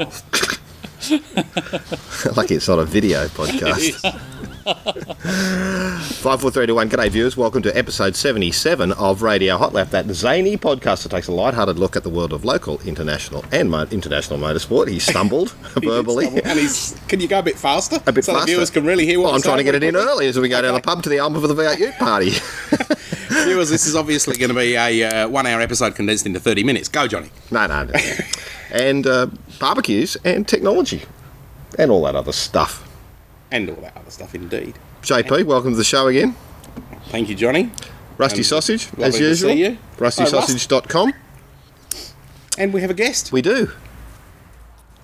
like it's on a video podcast. Five, four, three, two, one. G'day, viewers. Welcome to episode seventy-seven of Radio Hot Lap, that zany podcast that takes a light-hearted look at the world of local, international, and mo- international motorsport. He stumbled verbally. and he's. Can you go a bit faster? A bit so faster. the viewers can really hear what Well, I'm we're trying to get it in early as we go down the pub to the Alma for the V8 party. Viewers, this is obviously going to be a uh, one-hour episode condensed into thirty minutes. Go, Johnny. no, no, no. And uh, barbecues and technology and all that other stuff. And all that other stuff, indeed. JP, welcome to the show again. Thank you, Johnny. Rusty And Sausage, lovely as to usual. see you. RustySausage.com. And we have a guest. We do.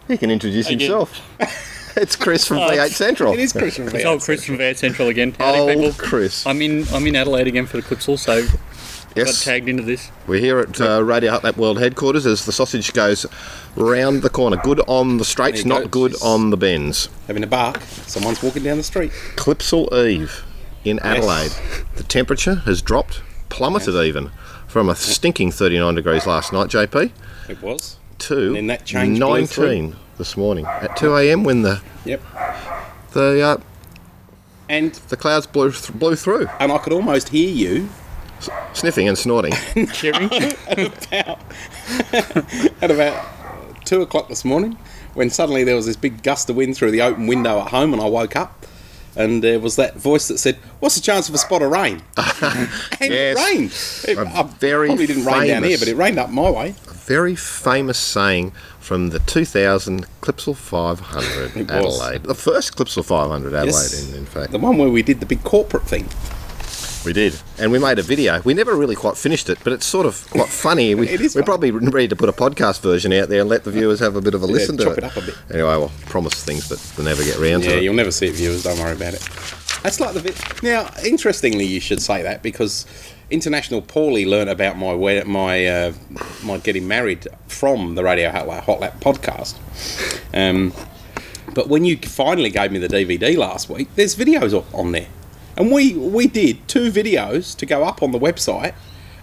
He can introduce Again. himself. it's Chris from V8 Central. It is Chris from It's VX. old Chris from V8 Central again. Howdy, Old people. Chris. I'm in. I'm in Adelaide again for the Clipsal, so got Yes, tagged into this. we're here at uh, Radio Hot Lap World Headquarters as the sausage goes round the corner. Good on the straights, There you not good She's- on the bends. Having a bark. Someone's walking down the street. Clipsal Eve in Adelaide. The temperature has dropped, plummeted even, from a stinking 39 degrees last night, JP, It was. to And then that change blew 19 this morning at 2 a.m. when the Yep. the uh, And the clouds blew, th- blew through, and I could almost hear you sniffing and snorting. Cheering. at about two o'clock this morning when suddenly there was this big gust of wind through the open window at home and I woke up and there was that voice that said, What's the chance of a spot of rain? and Yes. it rained. It A I very probably didn't rain down here, but it rained up my way. A very famous saying from the 2000 Clipsal 500 It was. Adelaide. The first Clipsal 500 Adelaide, Yes. in, in fact. The one where we did the big corporate thing. We did. And we made a video. We never really quite finished it, but it's sort of quite funny. We, It is we're probably ready to put a podcast version out there and let the viewers have a bit of a listen to chop it. it up a bit. Anyway, we'll promise things, but we'll never get round Yeah, to it. Yeah, you'll never see it, viewers. Don't worry about it. That's like the vi- now. Interestingly, you should say that because International Paulie learnt about my we- my uh, my getting married from the Radio Hot Lap, Hot Lap podcast. Um, but when you finally gave me the DVD last week, there's videos on there, and we we did two videos to go up on the website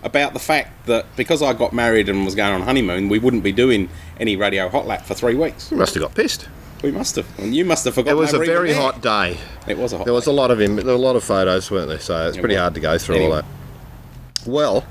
about the fact that because I got married and was going on honeymoon, we wouldn't be doing any Radio Hot Lap for three weeks. You must have got pissed. We must have, and you must have forgotten. It was a very hot day. It was a hot. There was a lot of Im- there were a lot of photos, weren't there? So it's It pretty was. hard to go through all that. Well,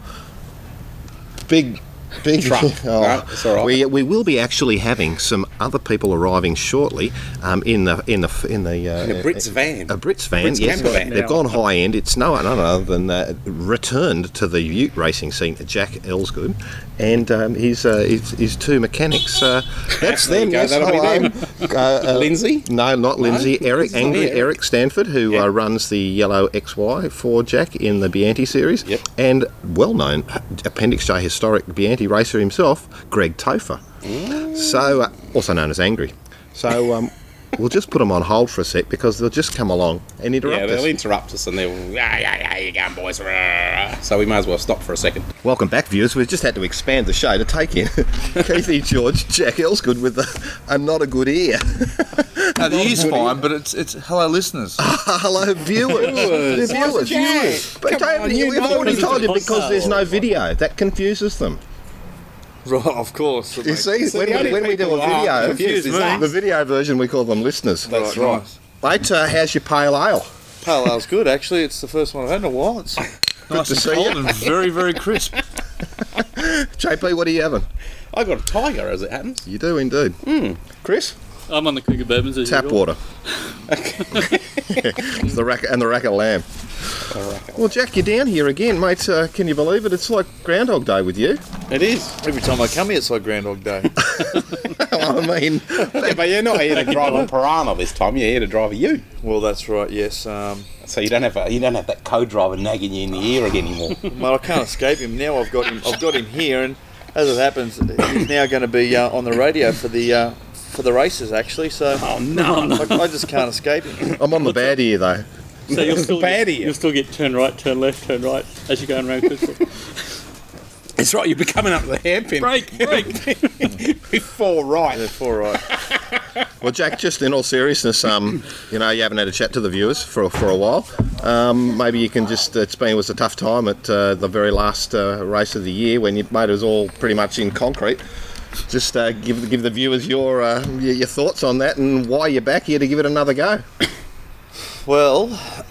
big, big Truck. Oh, No, it's all right. We we will be actually having some other people arriving shortly um, in the in the in the uh, In a Brits van. A Brits van, Brits yes. camper van. They've gone high end. It's no none other than uh, returned to the Ute racing scene, Jack Elsegood, and um, his, uh, his his two mechanics. Uh, that's them. Yes, that'll be them. Uh, uh, Lindsay? No, not Lindsay. Eric, angry here. Eric Stanford, who Yeah. uh, runs the Yellow XY for Jack in the Biante series, Yep. and well-known Appendix J historic Biante racer himself, Greg Topher. So, uh, also known as Angry. So. Um, We'll just put them on hold for a sec because they'll just come along and interrupt Yeah, us. they'll interrupt us and they'll, yeah, yeah, yeah, you going, boys. So we may as well stop for a second. Welcome back, viewers. We've just had to expand the show to take in Keithy George, Jack Elsegood with a, a not a good ear. No, the ear's fine, but it's it's hello listeners. Hello, viewers. Viewers. The viewers. But Come don't- on, you we've already told you because there's no video. That confuses them. right, of course. You see, So when, the we, when we do a people who are video, confused the video version we call them listeners. That's right. Mate, uh, how's your pale ale? Pale ale's good, actually. It's the first one I've had in a while. It's nice to and see cold you. and very, very crisp. JP, what are you having? I got a tiger, as it happens. You do indeed. Chris, I'm on the Cougar Bourbons as tap usual. water. It's the rack and the rack of lamb. Well, Jack, you're down here again, mate. Uh, can you believe it? It's like Groundhog Day with you. It is. Every time I come here, it's like Groundhog Day. I mean, Yeah, but you're not here to drive a piranha this time. You're here to drive a ute. well, that's right. Yes. Um, So you don't have a, you don't have that co-driver nagging you in the ear again anymore. well, I can't escape him now. I've got him. I've got him here, and as it happens, he's now going to be uh, on the radio for the uh, for the races. Actually, so Oh no, no. I, I just can't escape him. I'm on the bad ear though. So you'll still Bad get, ear. you'll still get turn right, turn left, turn right as you're going around Clipsal. That's right. You'll be coming up the hairpin. brake, brake. Before right. That's right. Well, Jack, just in all seriousness, um, you know, you haven't had a chat to the viewers for, for a while. Um, maybe you can just, it's been, it was a tough time at uh, the very last uh, race of the year when you made us all pretty much in concrete. Just uh, give, give the viewers your, uh, your, your thoughts on that and why you're back here to give it another go. Well,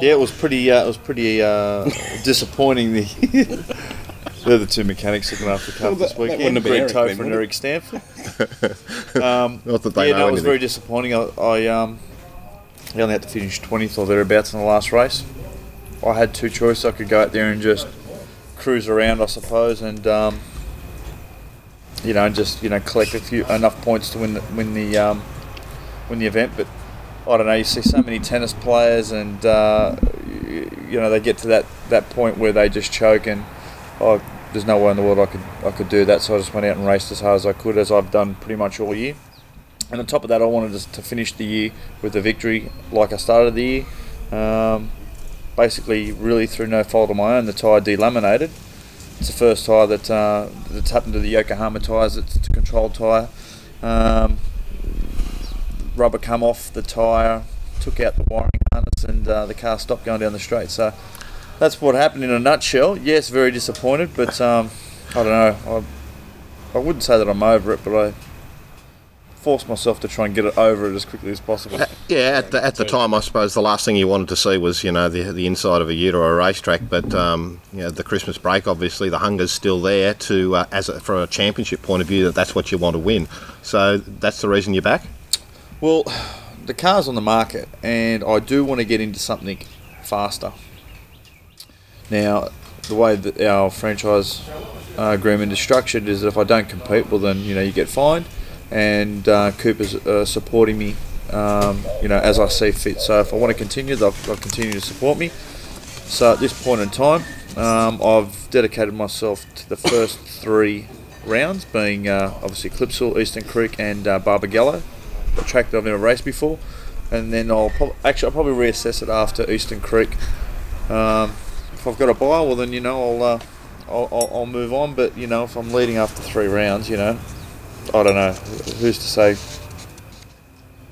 yeah, it was pretty. Uh, it was pretty uh, disappointing. The they're the two mechanics looking after the car Well, this that- that wouldn't weekend, have been Greg Eric then, and? Eric Stanford. Um, Not that they yeah, know no, it was very disappointing. I, I um, I only had to finish twentieth or thereabouts in the last race. I had two choices. I could go out there and just cruise around, I suppose, and um, you know, and just you know, collect a few enough points to win the win the um, win the event. But I don't know. You see so many tennis players, and uh, you, you know, they get to that, that point where they just choke, and oh, there's no way in the world I could I could do that. So I just went out and raced as hard as I could, as I've done pretty much all year. And on top of that, I wanted to, finish the year with a victory, like I started the year. Um, basically, really through no fault of my own, the tyre delaminated. It's the first tyre that uh, that's happened to the Yokohama tyres. It's a controlled tyre. Um, rubber come off the tyre, took out the wiring harness, and uh, the car stopped going down the straight. So that's what happened in a nutshell. Yes, very disappointed, but um, I don't know. I, I wouldn't say that I'm over it, but I forced myself to try and get it over it as quickly as possible. Yeah, at the, at the time, I suppose the last thing you wanted to see was, you know, the, the inside of a ute or a racetrack. But um, you know, the Christmas break, obviously, the hunger's still there to, uh, as a, from a championship point of view, that that's what you want to win. So that's the reason you're back. Well, the car's on the market, and I do want to get into something faster. Now, the way that our franchise uh, agreement is structured is that if I don't compete, well, then you know you get fined, and uh, Cooper's uh, supporting me, um, you know, as I see fit. So if I want to continue, they'll, they'll continue to support me. So at this point in time, um, I've dedicated myself to the first three rounds, being uh, obviously Clipsal, Eastern Creek, and uh, Barbagallo a track that I've never raced before, and then I'll prob- actually I'll probably reassess it after Eastern Creek. Um, if I've got a buy, well then you know I'll, uh, I'll, I'll I'll move on. But you know if I'm leading after three rounds, you know I don't know who's to say.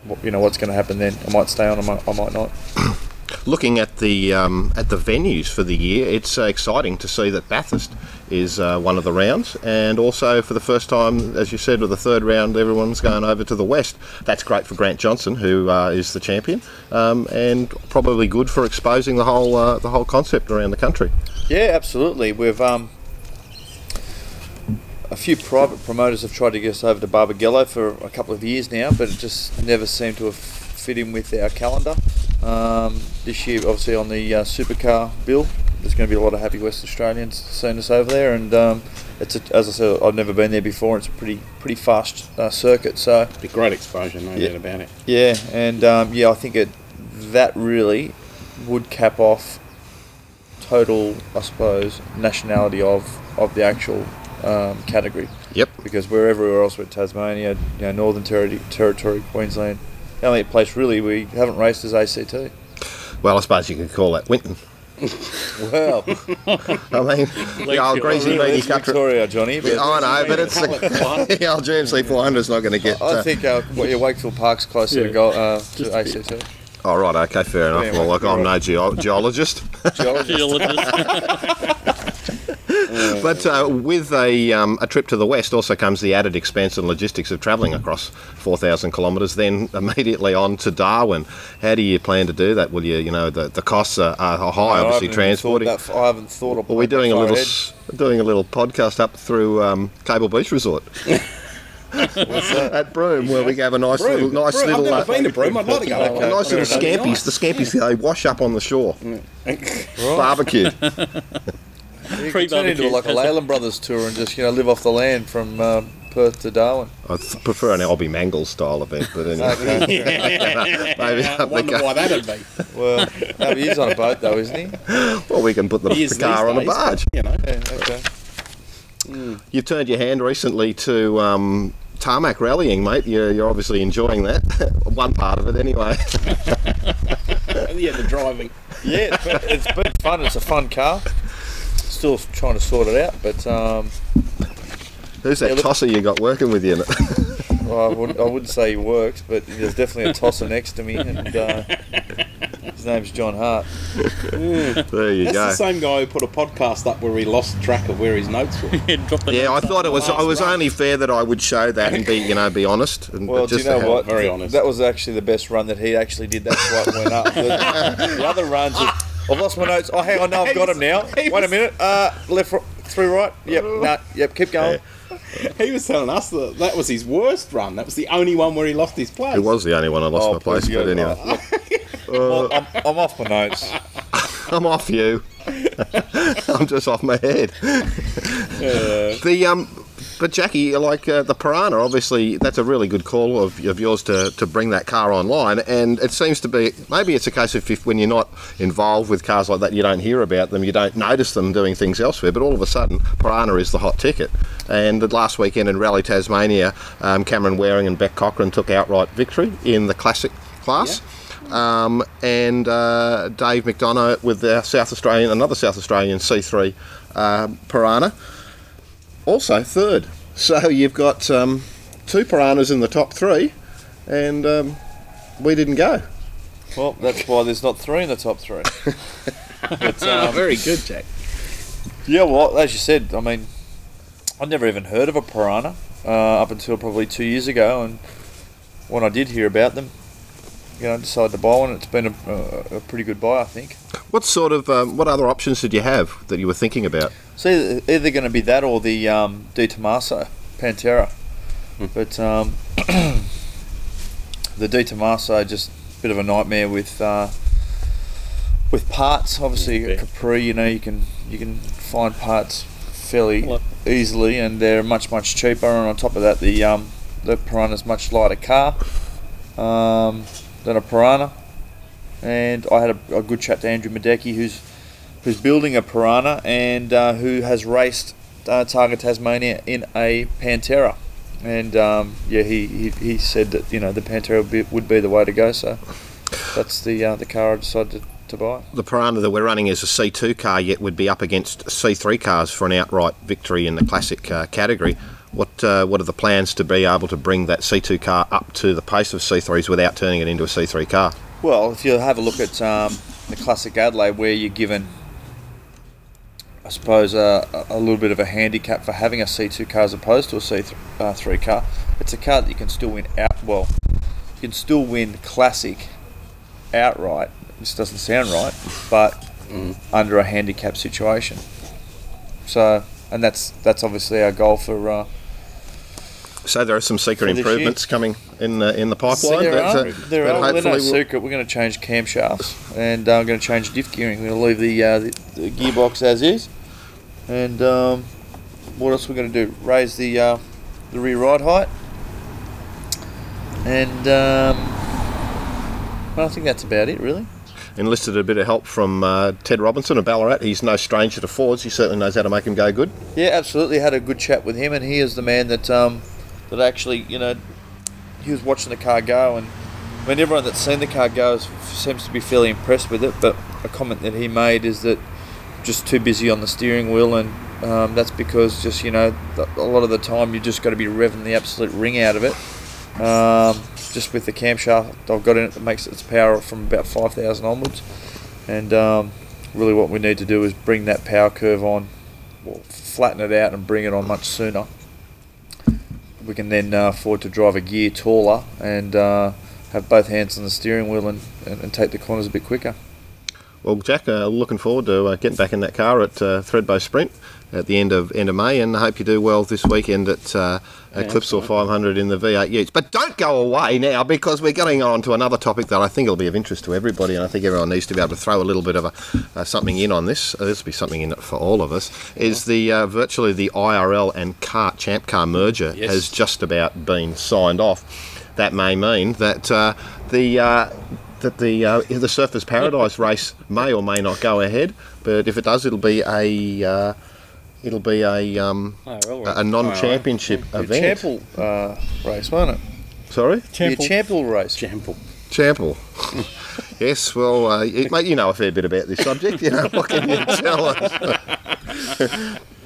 What, you know what's going to happen then? I might stay on, I might, I might not. Looking at the um, at the venues for the year, it's uh, exciting to see that Bathurst is uh, one of the rounds, and also for the first time, as you said, with the third round, everyone's going over to the west. That's great for Grant Johnson, who uh, is the champion, um, and probably good for exposing the whole uh, the whole concept around the country. Yeah, absolutely. We've um, a few private promoters have tried to get us over to Barbagallo for a couple of years now, but it just never seemed to have fit in with our calendar. Um, this year, obviously, on the uh, supercar bill, there's going to be a lot of happy West Australians seeing us over there, and um, it's a, as I said, I've never been there before. and It's a pretty pretty fast uh, circuit, so Be great exposure, no Yeah. doubt about it. yeah, and um, yeah, I think it that really would cap off total, I suppose, nationality of of the actual um, category. Yep. Because we're everywhere else, we're Tasmania, you know, Northern Territory, Territory, Queensland. The only place really we haven't raced is ACT. Well, I suppose you could call that Winton. Well, I mean, the old greasy meaty it's country. Victoria, Johnny. But I know, but it's the, the old GMC 400 is not going to get. I Uh, think uh, what, yeah, Wakefield Park's closer to go uh, to ACT. oh, right, okay, fair enough. Anyway, well, like, I'm you're no geo- geologist. Geologist. But uh, with a, um, a trip to the west also comes the added expense and logistics of travelling across 4,000 kilometres, then immediately on to Darwin. How do you plan to do that? Will you, you know, the, the costs are, are high, I obviously, thought transporting. that I haven't thought of. Are we doing a little s- doing a little podcast up through um, Cable Beach Resort? at Broome, where we have a nice Broome, little, nice Broome. little, I've uh, never been to Broome. I'd like to go. a nice little scampies. The scampies they wash up on the shore, barbecue. You could turn into Pre-barbecue. like a Leyland Brothers tour and just you know live off the land from um, Perth to Darwin. I th- prefer an Alby Mangels style event, but anyway, Okay. maybe I wonder why that'd be. well, no, but he's on a boat though, isn't he? well, we can put the, the car these on a days, barge. You know. Yeah. Okay. You've turned your hand recently to um, tarmac rallying, mate. You're, you're obviously enjoying that. One part of it, anyway. Yeah, the driving. Yeah, it's been, it's been fun. It's a fun car. Still trying to sort it out, but um, Who's that Yeah, look- tosser you got working with you? In it? well, I, wouldn't, I wouldn't say he works, but there's definitely a tosser next to me, and uh, his name's John Hart. there you That's go. the same guy who put a podcast up where he lost track of where his notes were. Yeah, drop the Yeah, I thought it was. last It was run. only fair that I would show that and be, you know, be honest. And Well, but do you just know what? very honest. That was actually the best run that he actually did. That's why it went up. The, the other runs, I've lost my notes. Oh, hang on, no, I've got them now. Wait a minute. Uh, left, ri- through, right. Yep, no, yep. Keep going. He was telling us that that was his worst run. That was the only one where he lost his place. It was the only one I lost Oh, my place, please but go. anyway, Well, I'm, I'm off my notes. I'm off you. I'm just off my head. the um, but Jackie, like uh, the Piranha, obviously that's a really good call of, of yours to, to bring that car online, and it seems to be maybe it's a case of if when you're not involved with cars like that, you don't hear about them, you don't notice them doing things elsewhere, but all of a sudden Piranha is the hot ticket. And the last weekend in Rally Tasmania, um, Cameron Waring and Beck Cochran took outright victory in the classic class. Um, and uh, Dave McDonough with the South Australian, another South Australian C3 uh, Piranha, also third. So you've got um, two Piranhas in the top three, and um, we didn't go. Well, that's why there's not three in the top three. but, um, very good, Jack. yeah, well, as you said, I mean, I'd never even heard of a piranha uh, up until probably two years ago, and when I did hear about them, you know, I decided to buy one. It's been a, a, a pretty good buy, I think. What sort of um, what other options did you have that you were thinking about? So either, either going to be that or the um, De Tomaso Pantera, but um, the De Tomaso just a bit of a nightmare with uh, with parts. Obviously, Yeah. Capri, you know, you can you can find parts fairly What? easily, and they're much much cheaper. And on top of that, the um, the Piranha's much lighter car um, than a Piranha. And I had a, a good chat to Andrew Miedecke, who's who's building a Piranha and uh, who has raced uh, Targa Tasmania in a Pantera. And um, yeah, he, he, he said that you know the Pantera would be, would be the way to go. So that's the uh, the car I decided to, to buy. The Piranha that we're running is a C2 car yet would be up against C3 cars for an outright victory in the classic uh, category. What uh, what are the plans to be able to bring that C2 car up to the pace of C3s without turning it into a C3 car? Well, if you have a look at um, the classic Adelaide, where you're given, I suppose, uh, a a little bit of a handicap for having a C2 car as opposed to a C3 car, it's a car that you can still win out. Well, you can still win classic outright. This doesn't sound right, but under a handicap situation. So, and that's that's obviously our goal for. Uh, So there are some secret improvements coming in the, in the pipeline. there are, uh, there are. No will- secret. We're going to change camshafts and uh, I'm going to change diff gearing. We're going to leave the, uh, the, the gearbox as is. And um, what else we're going to do? Raise the uh, the rear ride height. And um, well, I think that's about it, really. enlisted a bit of help from uh, Ted Robinson of Ballarat. He's no stranger to Fords. He certainly knows how to make them go good. Yeah, absolutely. Had a good chat with him, and he is the man that um, that actually, you know, he was watching the car go, and I mean, everyone that's seen the car go is, seems to be fairly impressed with it. But a comment that he made is that just too busy on the steering wheel, and um, that's because just you know a lot of the time you just got to be revving the absolute ring out of it. Um, just with the camshaft I've got in it that makes its power from about 5,000 onwards, and um, really what we need to do is bring that power curve on well, flatten it out and bring it on much sooner. We can then uh, afford to drive a gear taller and uh, have both hands on the steering wheel and, and, and take the corners a bit quicker. Well, Jack, uh, looking forward to uh, getting back in that car at uh, Thredbo Sprint at the end of end of May, and I hope you do well this weekend at, uh, Clipsal 500 in the V8 Utes. But don't go away now because we're getting on to another topic that I think will be of interest to everybody, and I think everyone needs to be able to throw a little bit of a, uh, something in on this. Uh, this will be something in it for all of us. Is the uh, virtually the IRL and CART Champ Car merger Yes. has just about been signed off. That may mean that uh, the uh, that the uh, the Surfers Paradise race may or may not go ahead, but if it does, it'll be a uh, it'll be a um, IRL a, a non-championship Your event. Chample uh, race, won't it? Sorry, Your Chample race. Jample. Chample. yes, well, uh, you, mate, you know a fair bit about this subject. You know what can you tell us?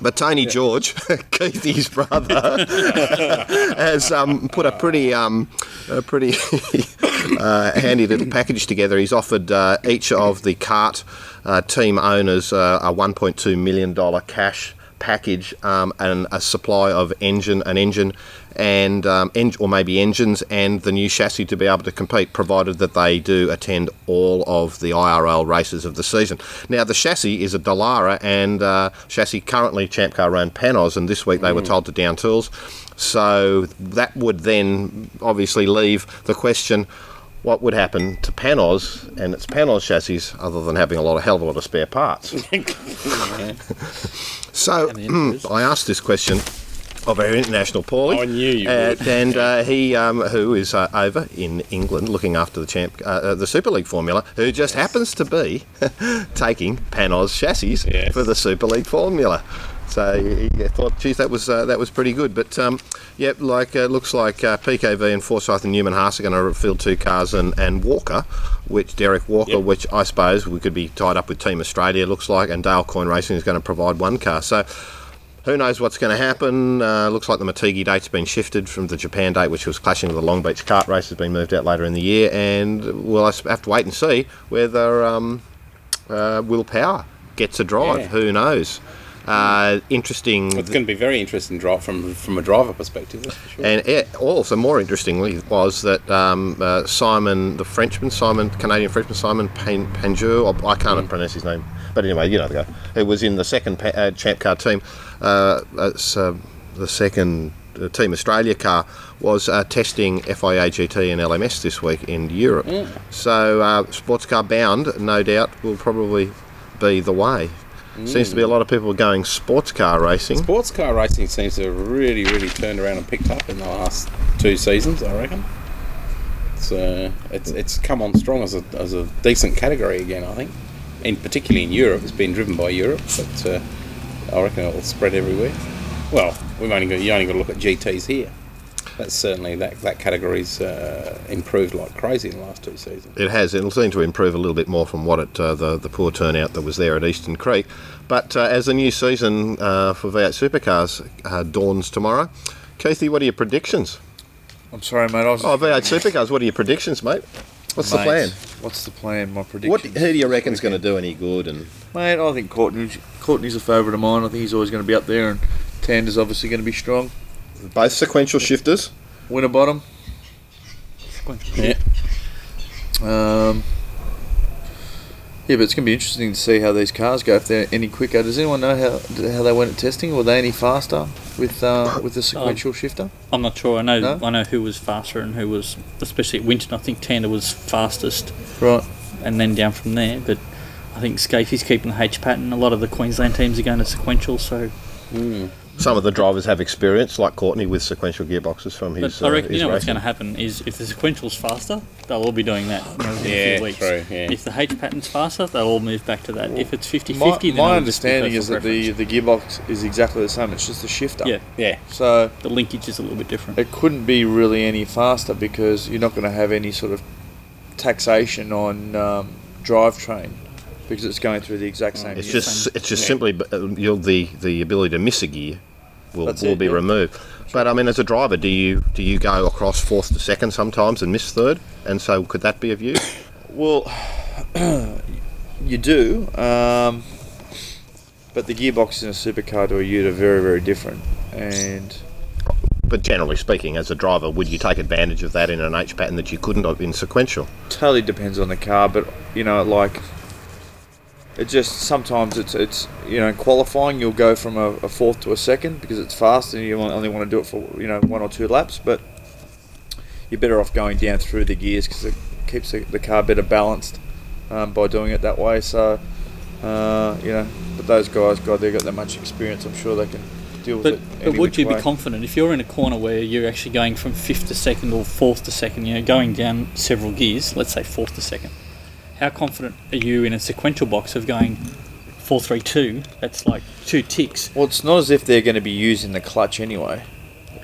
But Tony George, Keithy's brother, has um, put a pretty, um, a pretty uh, handy little package together. He's offered uh, each of the CART uh, team owners uh, a 1.2 million dollar cash package um, and a supply of engine, an engine, and um, en- or maybe engines and the new chassis to be able to compete, provided that they do attend all of the IRL races of the season. Now the chassis is a Dallara and uh, chassis currently Champ Car run Panoz, and this week they were told to down tools. So that would then obviously leave the question. What would happen to Panoz and its Panoz chassis other than having a lot of hell of a lot of spare parts? So I asked this question of our international Paulie. I knew you uh, would. And uh, he, um, who is uh, over in England looking after the champ, uh, uh, the Super League formula, who just happens to be taking Panoz chassis Yes. for the Super League formula. So he he thought, geez, that was uh, that was pretty good. But um, yeah, like uh, looks like uh, PKV and Forsyth and Newman Haas are going to field two cars and, and Walker, which Derek Walker, Yep. which I suppose we could be tied up with Team Australia. Looks like, and Dale Coyne Racing is going to provide one car. So who knows what's going to happen? Uh, looks like the Motegi date's been shifted from the Japan date, which was clashing with the Long Beach CART race, has been moved out later in the year, and we'll have to wait and see whether um, uh, Will Power gets a drive. Yeah. Who knows? Uh, interesting. It's going to be very interesting drive from from a driver perspective. Sure. And it, also, more interestingly, was that um, uh, Simon, the Frenchman, Simon, Canadian Frenchman, Simon Pan- Panjur, I can't pronounce his name, but anyway, you know the guy, who was in the second pa- uh, Champ Car team, uh, it's, uh, the second uh, Team Australia car, was uh, testing FIA GT and LMS this week in Europe. So, uh, sports car bound, no doubt, will probably be the way. Seems to be a lot of people going sports car racing. Sports car racing seems to have really, really turned around and picked up in the last two seasons. I reckon. It's uh, it's it's come on strong as a as a decent category again. I think, and particularly in Europe, it's been driven by Europe, but uh, I reckon it'll spread everywhere. Well, we've only got you only got to look at GTs here. That's certainly that that category's uh, improved like crazy in the last two seasons. It has. It'll seem to improve a little bit more from what it uh, the the poor turnout that was there at Eastern Creek. But uh, as the new season uh, for V8 Supercars uh, dawns tomorrow, Keithy, what are your predictions? I'm sorry, mate. I was Oh, V8 Supercars, what are your predictions, mate? What's the plan? What's the plan? My prediction. What who do you reckon's going to do any good? And Mate, I think Courtney, Courtney's a favourite of mine. I think he's always going to be up there, and Tander's obviously going to be strong. Both sequential shifters. Winner bottom. Yeah. Um, yeah, but it's going to be interesting to see how these cars go if they're any quicker. Does anyone know how how they went at testing? Were they any faster with uh, with the sequential shifter? I'm not sure. I know No? I know who was faster and who was, especially at Winton. I think Tander was fastest, Right. and then down from there. But I think Skaife's keeping the H pattern. A lot of the Queensland teams are going to sequential, so Some of the drivers have experience, like Courtney, with sequential gearboxes from But his. I uh, reckon his you know what's going to happen is if the sequential's faster, they'll all be doing that. you know, a Yeah, few weeks. true, yeah. If the H pattern's faster, they'll all move back to that. If it's 50-50, My, then my it'll just be understanding is personal that the, the gearbox is exactly the same. It's just the shifter. preference. yeah, Yeah. So the linkage is a little bit different. it couldn't be really any faster because you're not going to have any sort of taxation on um, drivetrain because it's going through the exact same. It's gear. just it's just Yeah. simply uh, you'll, the the ability to miss a gear will, That's will it, be yeah. removed. But I mean, as a driver, do you do you go across fourth to second sometimes and miss third? And so could that be of use? Well, you do, um, but the gearbox in a supercar to a Ute are very, very different. And But generally speaking, as a driver, would you take advantage of that in an H pattern that you couldn't have in sequential? totally depends on the car. But you know, like It just sometimes it's it's you know qualifying you'll go from a, a fourth to a second because it's fast and you only want to do it for you know one or two laps, but you're better off going down through the gears because it keeps the, the car better balanced um, by doing it that way. So uh, you know, but those guys, God, they've got that much experience. I'm sure they can deal with it. but would you be confident if you're in a corner where you're actually going from fifth to second or fourth to second, you know, going down several gears, let's say fourth to second, how confident are you in a sequential box of going four three two? That's like two ticks. Well, it's not as if they're going to be using the clutch anyway.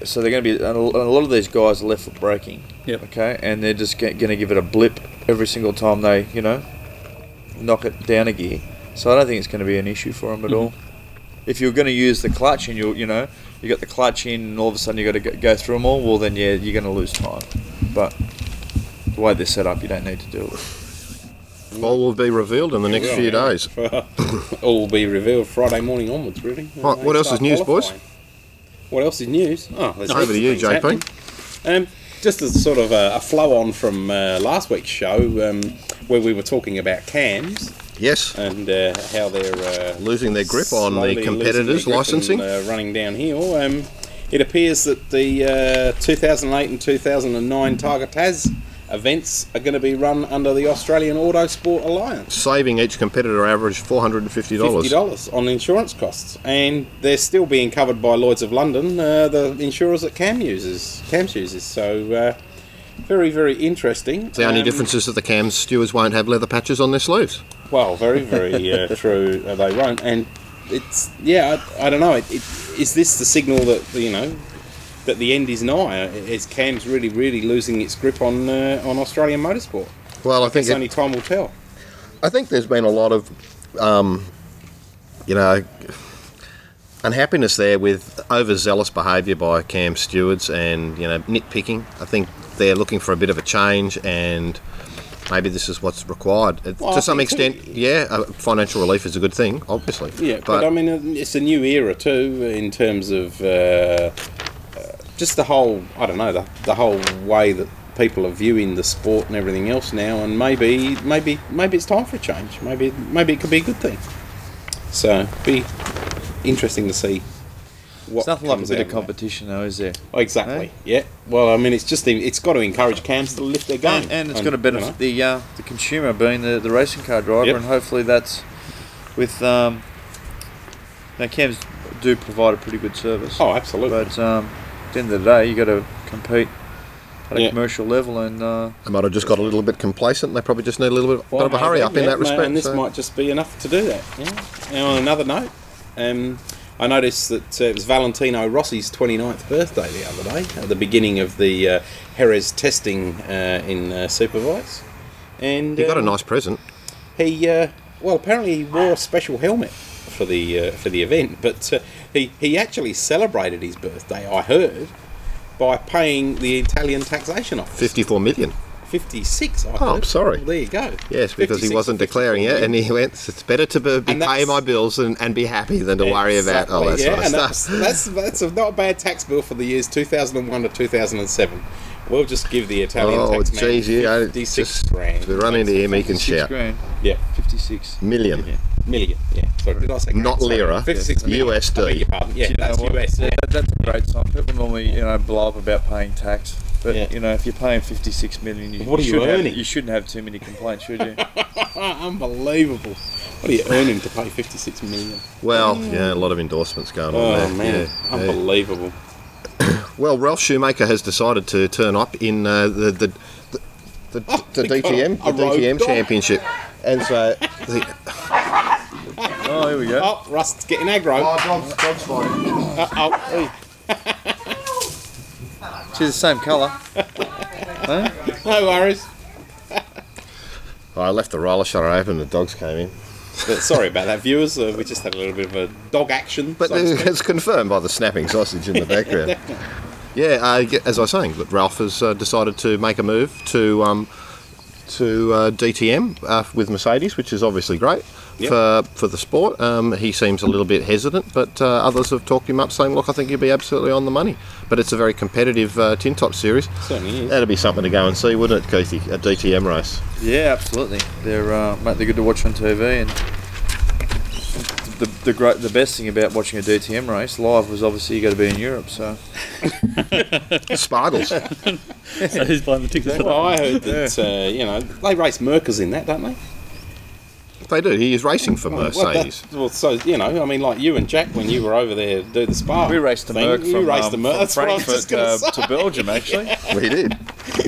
So they're going to be, and a lot of these guys are left foot braking. Yep. Okay, and they're just going to give it a blip every single time they, you know, knock it down a gear. So I don't think it's going to be an issue for them at mm-hmm. all. If you're going to use the clutch and you, you know, you got the clutch in, and all of a sudden you got to go, go through them all, well then yeah, you're going to lose time. But the way they're set up, you don't need to do it. All will be revealed in the next few days. All will be revealed Friday morning onwards, really. Right, what else is news, boys? What else is news? Oh, there's Over to you, JP. happening. Um, just as sort of a, a flow on from uh, last week's show, um, where we were talking about CAMS Yes, and uh, how they're uh, losing their grip on the competitors' licensing. and, uh, running downhill. Um, it appears that the uh, 2008 and 2009 Targa Tas events are going to be run under the Australian Autosport Alliance. Saving each competitor average $450. fifty dollars on insurance costs, and they're still being covered by Lloyd's of London, uh, the insurers that Cam uses, Cam's uses. So uh, very, very interesting. The only Um, difference is that the CAMS stewards won't have leather patches on their sleeves. Well, very, very uh, true. Uh, they won't, and it's yeah. I, I don't know. It, it, is this the signal that you know that the end is nigh? Is Cam's really, really losing its grip on uh, on Australian motorsport? Well, I think It's it- only time will tell. I think there's been a lot of, um, you know, unhappiness there with overzealous behaviour by cam stewards and you know nitpicking. I think they're looking for a bit of a change, and maybe this is what's required. Well, to some too- extent, yeah, financial relief is a good thing, obviously. Yeah, but, I mean, it's a new era too in terms of uh, just the whole. I don't know the the whole way that people are viewing the sport and everything else now, and maybe maybe maybe it's time for a change. Maybe maybe it could be a good thing. So be interesting to see. What It's nothing like a bit of competition, though, is there? Oh, exactly. Yeah. Well, I mean, it's just it's got to encourage CAMS to lift their game, And, and it's And, going to you know, benefit the uh, the consumer, being the, the racing car driver, Yep. and hopefully that's with. Um, now, CAMS do provide a pretty good service, Oh, absolutely. but um, at the end of the day, you got to compete at a commercial level, and uh, They might have just got a little bit complacent. They probably just need a little bit, Well, bit of a hurry maybe, up in that ma- respect. And this so- might just be enough to do that. Yeah. Now, on another note, um, I noticed that uh, it was Valentino Rossi's 29th birthday the other day, at the beginning of the uh, Jerez testing uh, in uh, Supervise. And he got a um, nice present. He uh, well, apparently he wore a special helmet for the uh, for the event, but uh, he he actually celebrated his birthday. I heard by paying the Italian taxation office. 54 million. 56. I Oh, heard. I'm sorry. Well, there you go. Yes, because he wasn't declaring it, and he went. It's better to be, be pay my bills and, and be happy than to worry about all that Exactly, sort of stuff. That's, that's, that's a, not a bad tax bill for the years 2001 to 2007. We'll just give the Italian Oh, tax man geez, yeah, 56 just grand. we run into him, he can six shout. grand, Yeah, 56 million. Million. Yeah. million. Yeah, sorry, did I say Not grand? Sorry, lira, 56 million. USD. I beg your pardon. Yeah, you know that's what? US. Yeah, Yeah. that- that's a great sign. People normally, you know, blow up about paying tax, but Yeah. you know, if you're paying fifty-six million, you, What are you shouldn't earning? Have, you shouldn't have too many complaints, should you? Unbelievable. What are you earning to pay 56 million? Well, yeah, a lot of endorsements going on Oh, there. man. Yeah, yeah. Unbelievable. Well, Ralf Schumacher has decided to turn up in uh, the the the, the, the DTM the DTM dog. championship, and so the, oh, here we go. Oh, Rust's getting aggro. dog's, dog's fine. Uh, oh, She's the same colour. no worries. I left the roller shutter open. The dogs came in, But sorry about that, viewers. Uh, we just had a little bit of a dog action. but so it's confirmed by the snapping sausage in the background. Yeah, uh, as I was saying, that Ralf has uh, decided to make a move to um, to uh, DTM uh, with Mercedes, which is obviously great Yep. for for the sport. Um, he seems a little bit hesitant, but uh, others have talked him up, saying, "Look, I think he'll be absolutely on the money." But it's a very competitive uh, tin top series. Certainly is. That'd be something to go and see, wouldn't it, Keithy? A DTM race. Yeah, absolutely. They're uh, mate, they're good to watch on TV, and the the great the best thing about watching a DTM race live was obviously you got to be in Europe. So Spargles. So who's buying the tickets for Well. I heard that uh, you know they race Mercers in that, don't they? they do. He is racing for Well, that- Mercedes. Well, so you know, I mean, like you and Jack when you were over there do the spa. we raced the thing, Merc You from, raced um, the Merc. from That's what I was Frankfurt just uh, to Belgium actually. We did.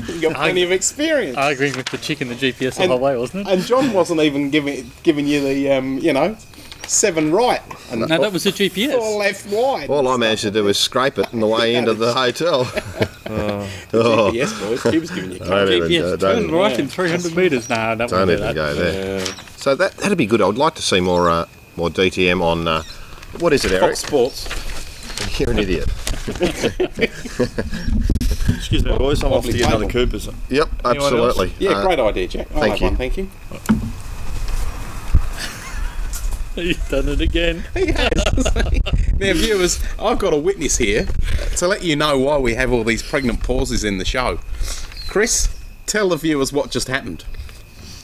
You got plenty of experience. Arguing with the chick in the GPS on the And- whole way, wasn't it? and John wasn't even giving giving you the um, you know seven right and No, that was the GPS. four left wide. All I managed to do was scrape it on the way into the hotel. oh, Yes, boys. He was giving you. don't even, GPS, go- turn don't, right in 300 metres. No, don't, don't want to do even that. go there. So that that'd be good. I'd like to see more uh, more DTM on. Uh, what is it, Eric? Fox Sports. You're an idiot. Excuse me, boys. I'm off to Lovely get another table. Coopers. Yep, Anyone else? absolutely. Yeah, Uh, great idea, Jack. I'll thank have you. One, thank you. You've done it again. He has. now, viewers, I've got a witness here to let you know why we have all these pregnant pauses in the show. Chris, tell the viewers what just happened.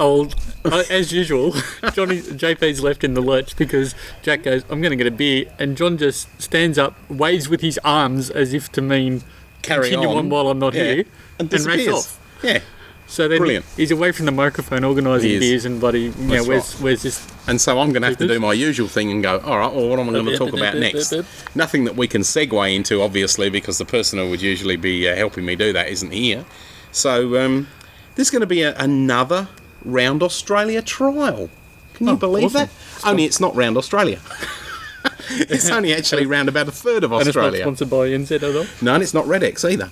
Old, uh, as usual, Johnny JP's left in the lurch because Jack goes, "I'm going to get a beer," and John just stands up, waves with his arms as if to mean Carry continue on. on, while I'm not Yeah. here, And racks disappears. off. Yeah. So then Brilliant. he's away from the microphone, organising beers and bloody. You know, That's where's right. where's this? And so I'm going to have to do my usual thing and go, all right, well, what am I going to talk about next? Nothing that we can segue into, obviously, because the person who would usually be uh, helping me do that isn't here. So um, there's going to be a, another Round Australia trial. Can you Oh, believe awesome. that? Only it's not Round Australia. it's only actually round about a third of Australia. And it's not Australia. sponsored by NZ at all. No, and it's not Redex either.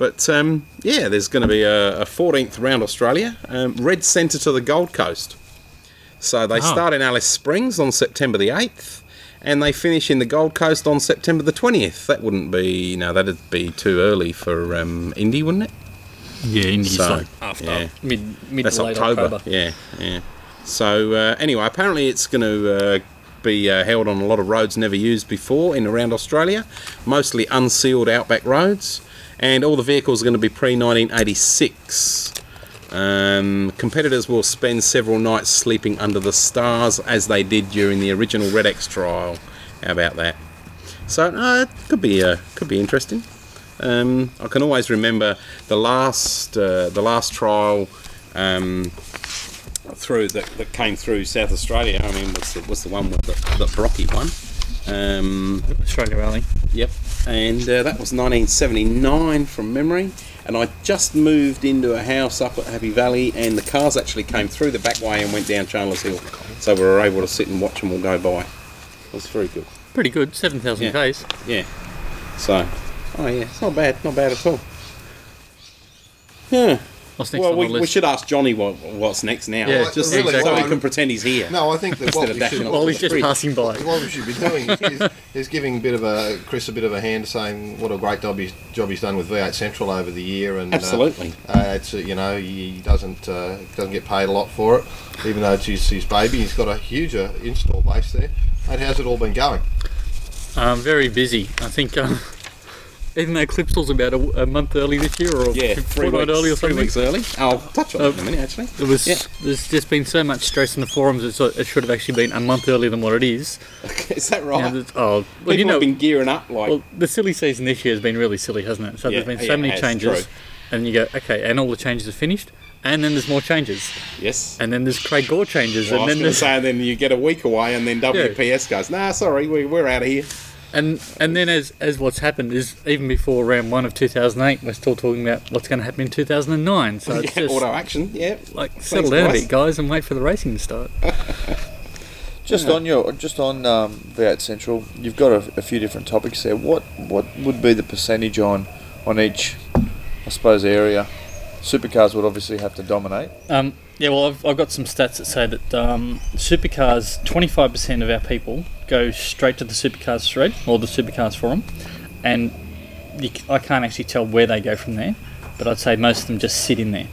But um, yeah, there's going to be a, a 14th round Australia, um, red centre to the Gold Coast. So they Ah. start in Alice Springs on September the 8th, and they finish in the Gold Coast on September the 20th. That wouldn't be, no, that'd be too early for um, Indy, wouldn't it? Yeah, Indy's So, like after yeah. mid mid That's to late October. October. Yeah, yeah. So uh, anyway, apparently it's going to uh, be uh, held on a lot of roads never used before in around Australia, mostly unsealed outback roads, and all the vehicles are going to be pre 1986. Um, competitors will spend several nights sleeping under the stars as they did during the original Redex trial. How about that? So uh, it could be uh, could be interesting. Um, I can always remember the last uh, the last trial um, through that, that came through South Australia. I mean, was the, was the one with the, that Brocky won. Um, Australia Rally. Yep, and uh, that was 1979 from memory. And I just moved into a house up at Happy Valley, and the cars actually came through the back way and went down Chandler's Hill, so we were able to sit and watch them all go by. It was very good. Pretty good, 7,000 Yeah. Ks. Yeah. So, oh yeah, it's not bad, not bad at all. Yeah. What's next well, on we, the we should ask Johnny what, what's next now. Yeah, just really, so well, we can pretend he's here. No, I think that what Instead of we, dashing should, off. While he's just Fridge. passing by. what we should be doing is, is giving a bit of a Chris a bit of a hand, saying what a great job he's, job he's done with V8 Central over the year, and uh, Absolutely. uh, it's uh, you know he doesn't uh, doesn't get paid a lot for it, even though it's his, his baby. He's got a huge uh, install base there. And how's it all been going? Um, very busy. I think, um, even though Clipsal's about a, a month early this year, or Yeah, three weeks, early or three weeks early. I'll touch on Uh, that in a minute, actually. It was. Yeah. There's just been so much stress in the forums. It's, it should have actually been a month earlier than what it is. Is that You right? know, there's- oh, well, People you know, have been gearing up like well, the silly season this year has been really silly, hasn't it? So Yeah, there's been yeah, so many changes, true. and you go, okay, and all the changes are finished, and then there's more changes, yes. and then there's Craig Gore changes, Well, I and was then there's say, and then you get a week away, and then WPS goes, "Nah, sorry, we, we're out of here." And and then as as what's happened is even before round one of 2008, we're still talking about what's going to happen in 2009. So it's Yeah, just auto action, yeah. like settle down a bit, guys, and wait for the racing to start. Just on your, just on um, V8 Central, you've got a, a few different topics there. What what would be the percentage on on each, I suppose, area? Supercars would obviously have to dominate. Um, yeah, well, I've, I've got some stats that say that um, supercars, 25% of our people go straight to the supercars thread or the supercars forum, and you, I can't actually tell where they go from there, but I'd say most of them just sit in there.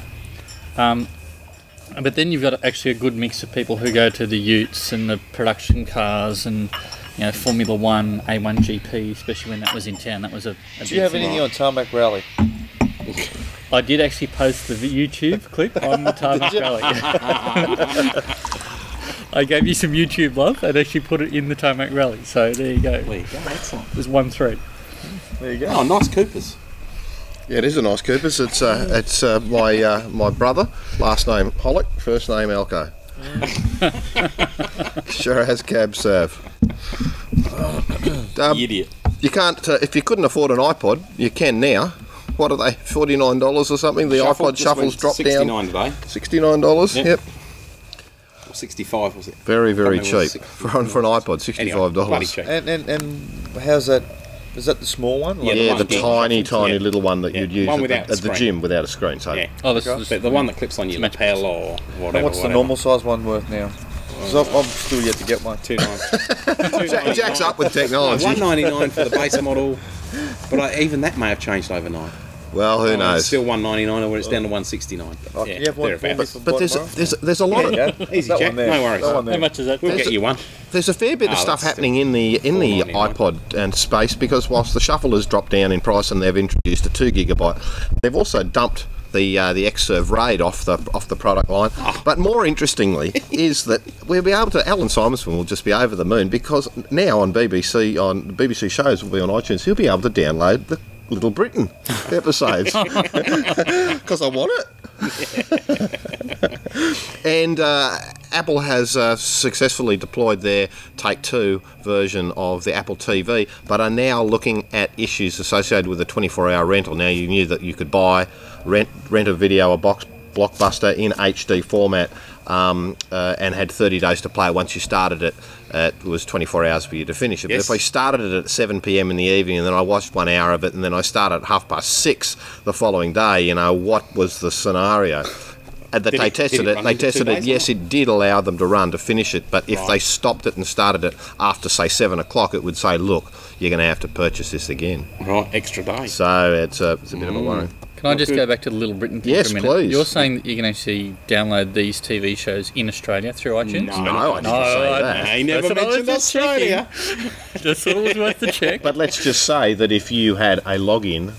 Um, but then you've got actually a good mix of people who go to the Utes and the production cars and you know Formula One, A1 GP, especially when that was in town. That was a. a Do you have thing. anything on Tarmac Rally? I did actually post the YouTube clip on the Tarmac Rally. I I gave you some YouTube love and actually put it in the Tarmac Rally. So there you go. There you go. Excellent. There's one three. There you go. Oh, nice Coopers. Yeah, it is a nice Coopers. It's uh, it's uh, my uh, my brother. Last name Pollock, first name Elko. sure has cab serve. Um, You idiot. you can't uh, if you couldn't afford an iPod, you can now. What are they? Forty nine dollars or something? The Shuffle iPod just shuffles went dropped 69 down. today. Sixty nine dollars. Yep. Yep. Or 65 was it? Very very Can't remember what cheap for for an iPod. Sixty Anyway, five bloody dollars. cheap. And, and and how's that? Is that the small one? Yeah, the Yeah, one the tiny, tiny yeah. little one that Yeah, you'd use one at, the, the at the gym without a screen. So Yeah. Oh, this Okay. is But the one that clips on your Match lapel or whatever. And what's the whatever. normal size one worth now? 'Cause I'm, I'm still yet to get one. Two nine. Jack, Jack's up with technology. One ninety nine for the base model, but I, even that may have changed overnight. Well, who Oh, knows? It's still one ninety nine, or it's down to one sixty nine. Oh, can you have one for thereabouts. but there's there's there's a lot of Easy, that Jack. No worries. How much is that? We'll There's get a- you one. There's a fair bit of Oh, stuff happening in the in the iPod and space because whilst the shuffle has dropped down in price and they've introduced a two gigabyte, they've also dumped the uh, the Xserve RAID off the off the product line. Ah. But more interestingly is that we'll be able to. Allan Simonsen will just be over the moon because now on BBC on BBC shows will be on iTunes. He'll be able to download the Little Britain episodes because I want it. And uh, Apple has uh, successfully deployed their Take Two version of the Apple TV, but are now looking at issues associated with the 24-hour rental. Now you knew that you could buy, rent, rent a video, a box blockbuster in HD format, um, uh, and had 30 days to play. Once you started it, uh, it was 24 hours for you to finish it. Yes. But if I started it at 7 p.m. in the evening and then I watched one hour of it, and then I started at half past six the following day, you know what was the scenario? And that Did they it- tested it it. They tested it. Yes, it did allow them to run to finish it. But if Right. they stopped it and started it after, say, seven o'clock, it would say, "Look, you're going to have to purchase this again." Right, extra day. So it's a, it's a bit of a worry. Can I just go back to the Little Britain thing Yes, for a minute? please. You're saying that you can actually download these TV shows in Australia through iTunes? No. No, I didn't say I- that. He never That's I was mentioned just checking. Australia. Just thought it was worth the check. But let's just say that if you had a login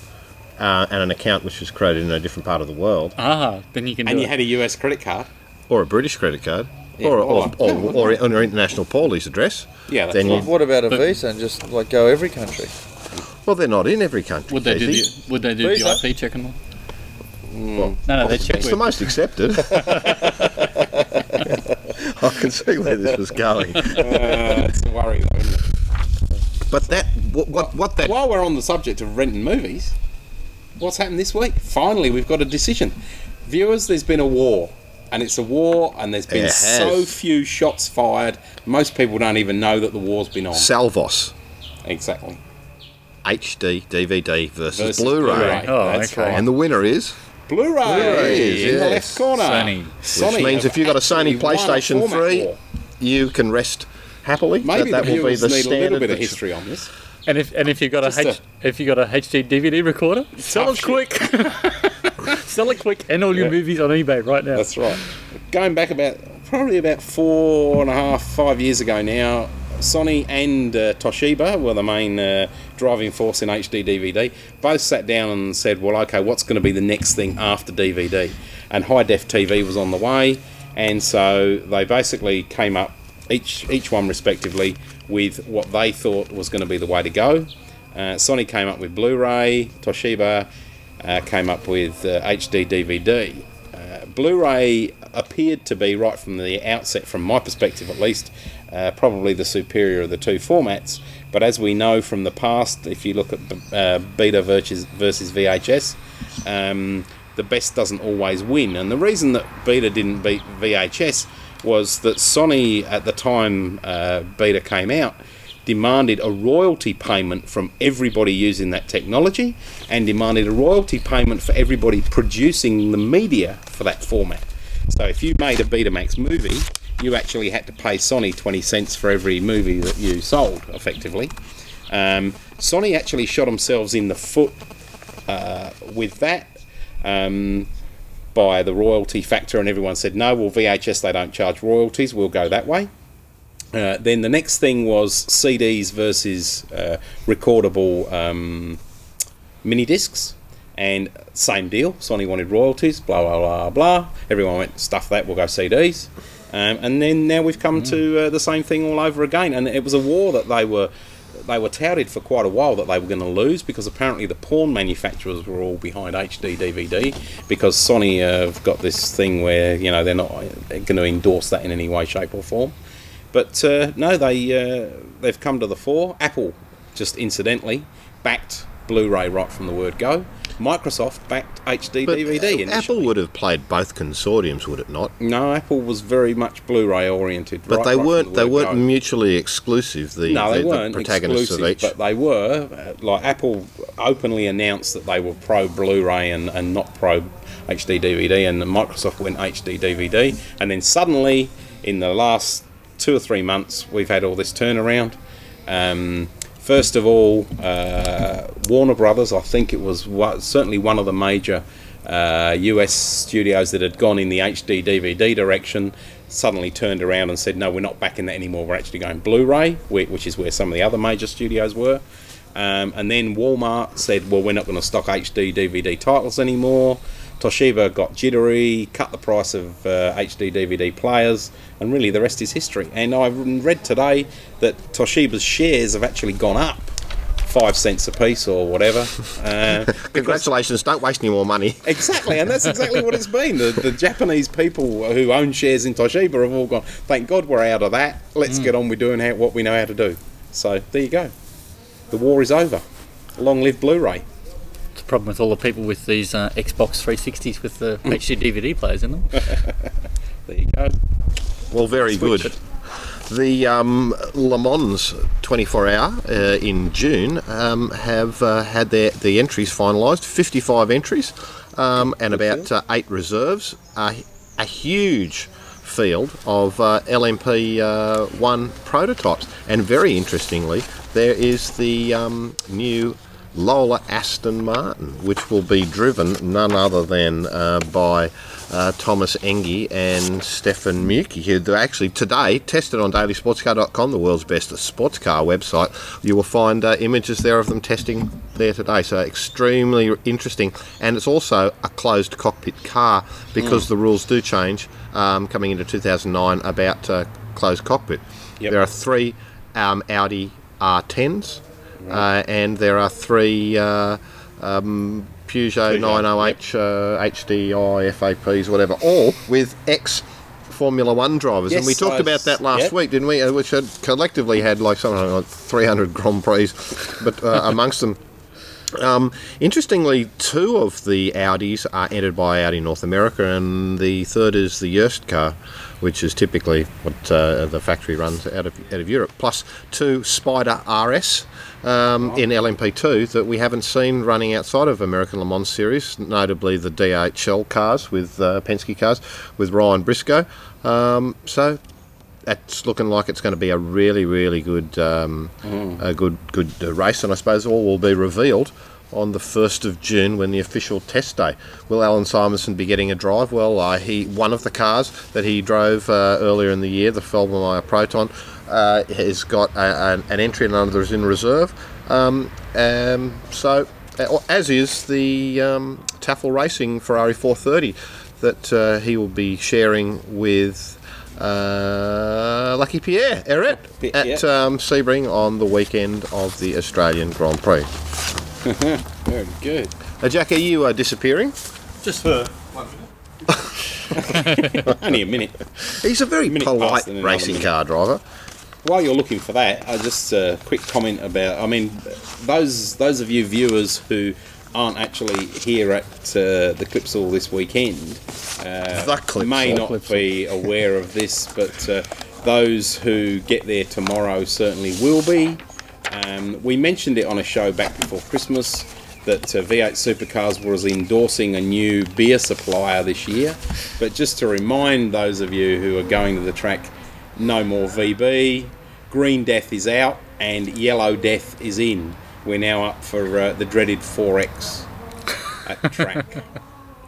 uh, and an account which was created in a different part of the world, Ah, then you can do And it. you had a US credit card. or a British credit card, Yeah, or, or- or, or, or, on your international Paulie's address, Yeah, that's then you, What about a But- visa and just like go every country? Well, they're not in every country. would they do the Would they do Visa? the IP check and all? Mm. No, no, they check. It's the most accepted. I can see where this was going. Uh, it's a worry though, isn't it? But that, what, what, what that While we're on the subject of renting movies, what's happened this week? Finally, we've got a decision. Viewers, there's been a war. And it's a war, and there's been so few shots fired. Most people don't even know that the war's been on. Salvos exactly. HD DVD versus, Versus Blu-ray. Blu-ray. Oh, That's okay. right. And the winner is, Blu-ray, Blu-rays, in the left corner. Sony. Sony which means if you've got a Sony actually a PlayStation 3, war. you can rest happily. Maybe that, that will be the need a little standard. bit of history on this. And if and if you've got a if you got a HD DVD recorder, sell it Tough quick. sell it quick, and all your Yeah. movies on eBay right now. That's right. Going back about probably about four and a half, five years ago now, Sony and uh, Toshiba were the main uh, driving force in HD DVD. Both sat down and said, "Well, okay, what's going to be the next thing after DVD?" And high def TV was on the way, and so they basically came up each each one respectively with what they thought was going to be the way to go. Uh, Sony came up with Blu-ray, Toshiba uh, came up with uh, HD DVD. Uh, Blu-ray appeared to be right from the outset, from my perspective at least, uh, probably the superior of the two formats. But as we know from the past, if you look at uh, Beta versus, versus VHS, um, the best doesn't always win. And the reason that Beta didn't beat VHS was that Sony, at the time uh, Beta came out, demanded a royalty payment from everybody using that technology and demanded a royalty payment for everybody producing the media for that format. So if you made a Betamax movie, you actually had to pay Sony 20 cents for every movie that you sold, effectively. Um, Sony actually shot themselves in the foot uh, with that um, by the royalty factor, and everyone said, no, well, VHS, they don't charge royalties, we'll go that way. Uh, then the next thing was CDs versus uh, recordable um, mini discs, and same deal. Sony wanted royalties, blah blah blah blah. Everyone went stuff that. We'll go CDs. Um, and then now we've come to uh, the same thing all over again. And it was a war that they were they were touted for quite a while that they were going to lose because apparently the porn manufacturers were all behind HD DVD because Sony have got this thing where you know they're not going to endorse that in any way, shape, or form. But uh, no, they uh, they've come to the fore. Apple, just incidentally, backed Blu-ray right from the word go. Microsoft backed HD But DVD. uh, initially. Apple would have played both consortiums, would it not? No, Apple was very much Blu-ray oriented. But right- they right weren't. the They weren't go. mutually exclusive. The, No, they the, weren't the protagonists exclusive, of each. but they were. Uh, like Apple openly announced that they were pro Blu-ray and, and not pro HD DVD, and Microsoft went HD DVD, and then suddenly, in the last two or three months, we've had all this turnaround. Um, first of all, uh, Warner Brothers, I think it was wa- certainly one of the major uh, US studios that had gone in the HD DVD direction, suddenly turned around and said, "No, we're not backing that anymore. We're actually going Blu-ray," which is where some of the other major studios were. Um, and then Walmart said, "Well, we're not going to stock HD DVD titles anymore." Toshiba got jittery, cut the price of uh, HD DVD players, and really the rest is history. And I read today that Toshiba's shares have actually gone up five cents a piece or whatever. Uh, Congratulations! Don't waste any more money. Exactly, and that's exactly what it's been. The, the Japanese people who own shares in Toshiba have all gone, thank God we're out of that. Let's get on with doing how, what we know how to do. So there you go. The war is over. Long live Blu ray. It's a problem with all the people with these uh, Xbox 360s with the HD DVD players in them. There you go. Well, very Switch good. it. The um, Le Mans 24 hour uh, in June um, have uh, had their the entries finalised. 55 entries um, and about uh, eight reserves. Uh, a huge field of uh, LMP uh, one prototypes, and very interestingly, there is the um, new Lola Aston Martin, which will be driven none other than uh, by uh, Thomas Enge and Stefan Mücke, who they actually today tested on dailysportscar.com, the world's best sports car website. You will find uh, images there of them testing there today. So extremely interesting, and it's also a closed cockpit car because the rules do change um, coming into 2009 about uh, closed cockpit. Yep. There are three um, Audi R10s. Uh, and there are three uh, um, Peugeot Peugeot, 908 uh, HDI FAPs, whatever, all with ex Formula One drivers. and we talked about that last yep. week, didn't we? Uh, Which had collectively had like something like 300 Grand Prix, but uh, amongst them. Um, interestingly, two of the Audis are entered by Audi North America, and the third is the Joest car, which is typically what uh, the factory runs out of out of Europe. Plus two Spyder RS um, in LMP2 that we haven't seen running outside of American Le Mans series, notably the DHL cars with uh, Penske cars with Ryan Briscoe. Um, so that's looking like it's going to be a really, really good, um, a good, good uh, race, and I suppose all will be revealed on the first of June when the official test day. Will Allan Simonsen be getting a drive? Well, uh, he one of the cars that he drove uh, earlier in the year, the Felbermayr Proton, uh, has got a, an, an entry and another is in reserve. Um, um, so, uh, as is the um, Tafel Racing Ferrari 430 that uh, he will be sharing with uh, Lucky Pierre Ehret at um, Sebring on the weekend of the Australian Grand Prix. Very good. Uh, Jack, are you uh, disappearing? Just for one minute. Only a minute. He's a very Minute polite past and another racing minute. car driver. While you're looking for that, I just a quick comment about. I mean, those those of you viewers who aren't actually here at uh, the Clipsal this weekend uh, The may not Clipsal. be aware of this, but uh, those who get there tomorrow certainly will be. Um, we mentioned it on a show back before Christmas that uh, V8 Supercars was endorsing a new beer supplier this year. But just to remind those of you who are going to the track, no more VB. Green Death is out and Yellow Death is in. We're now up for uh, the dreaded 4X at track.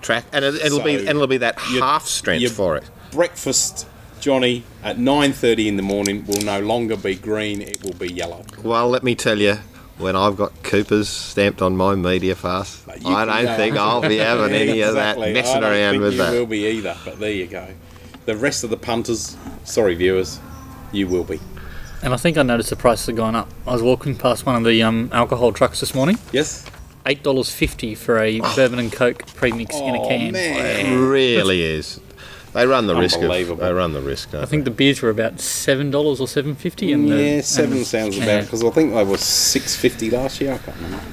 Track, and it, it'll be and it'll be that half strength for it. Breakfast, Johnny, at 9:30 in the morning will no longer be green; it will be yellow. Well, let me tell you, when I've got Coopers stamped on my media pass, I don't go- think I'll be having any of that messing around think with you that. will be either, but there you go. The rest of the punters, sorry viewers, you will be. And I think I noticed the prices have gone up. I was walking past one of the um, alcohol trucks this morning. Yes. Eight dollars fifty for a bourbon and coke premix in a can. It really is. They run the risk. Of, they run the risk. I think the beers were about seven dollars or seven fifty, and the, yeah, seven and- sounds yeah. about because I think they were six fifty last year. I can't remember.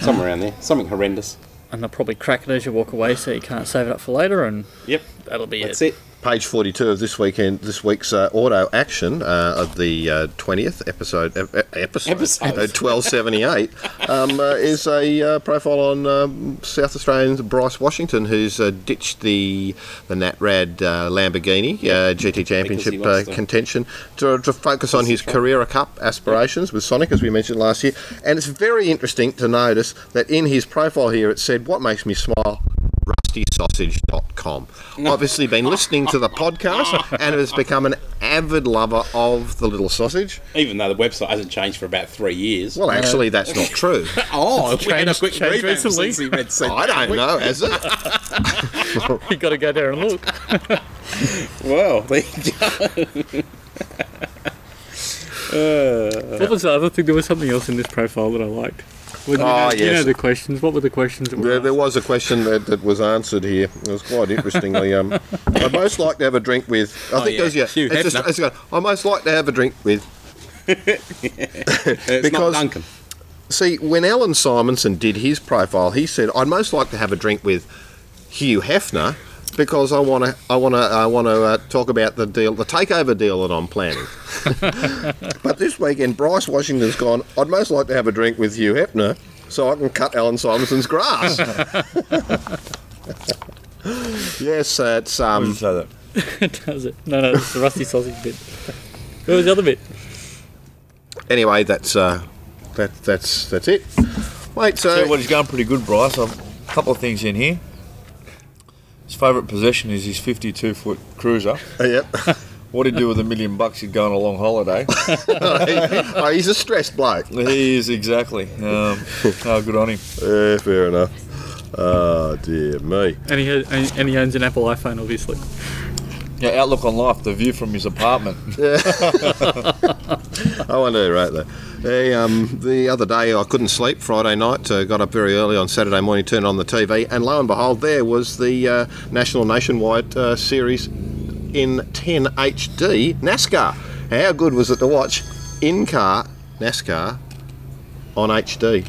Somewhere around there, something horrendous. And they'll probably crack it as you walk away, so you can't save it up for later. And Yep, that'll be that's it. it. Page 42 of this weekend, this week's uh, auto action uh, of the uh, 20th episode, ep- ep- episode, Episode. uh, 1278, um, uh, is a uh, profile on um, South Australian Bryce Washington, who's uh, ditched the the NatRad uh, Lamborghini uh, GT Championship uh, to- contention to, to focus on his Carrera Cup aspirations with Sonic, as we mentioned last year. And it's very interesting to notice that in his profile here it said, What makes me smile? rustysausage.com. Obviously, been listening to the podcast and has become an avid lover of the little sausage. Even though the website hasn't changed for about three years. Well, actually, that's not true. oh, we had a changed- quick changed recently. since he read said- I don't know, has it? you got to go there and look. Well, there you go. What was the other thing? There was something else in this profile that I liked. Well, you, Oh, know, you know yes. the questions. What were the questions? That were There, there was a question that, that was answered here. It was quite interestingly. Um, I'd most like to have a drink with. I think yeah, it was yeah. Hugh it's just, Hefner. it's I most like to have a drink with. It's Because- not Duncan. See, when Allan Simonsen did his profile, he said, "I'd most like to have a drink with Hugh Hefner." Because I want to, I want to, I want to uh, talk about the deal, the takeover deal that I'm planning. but this weekend, Bryce Washington's gone. I'd most like to have a drink with Hugh Hefner, so I can cut Allan Simonsen's grass. yes, uh, it's um, So that Does it? No, no, it's the rusty sausage bit. What was the other bit? anyway, that's uh, that that's that's it. Wait, so Tell you what, he's going pretty good, Bryce. I've A couple of things in here. His favourite possession is his 52 foot cruiser. yep. What he'd do with a million bucks, he'd go on a long holiday. oh, he's a stressed bloke. he is exactly. Um, oh, good on him. Yeah, fair enough. Oh dear me. And he, has, and and he owns an Apple iPhone, obviously. Yeah, outlook on life, the view from his apartment. I wonder who wrote that. Hey, um, the other day I couldn't sleep Friday night. Uh, got up very early on Saturday morning, turned on the TV, and lo and behold, there was the uh, national nationwide uh, series in 10 HD NASCAR. How good was it to watch in car NASCAR on HD?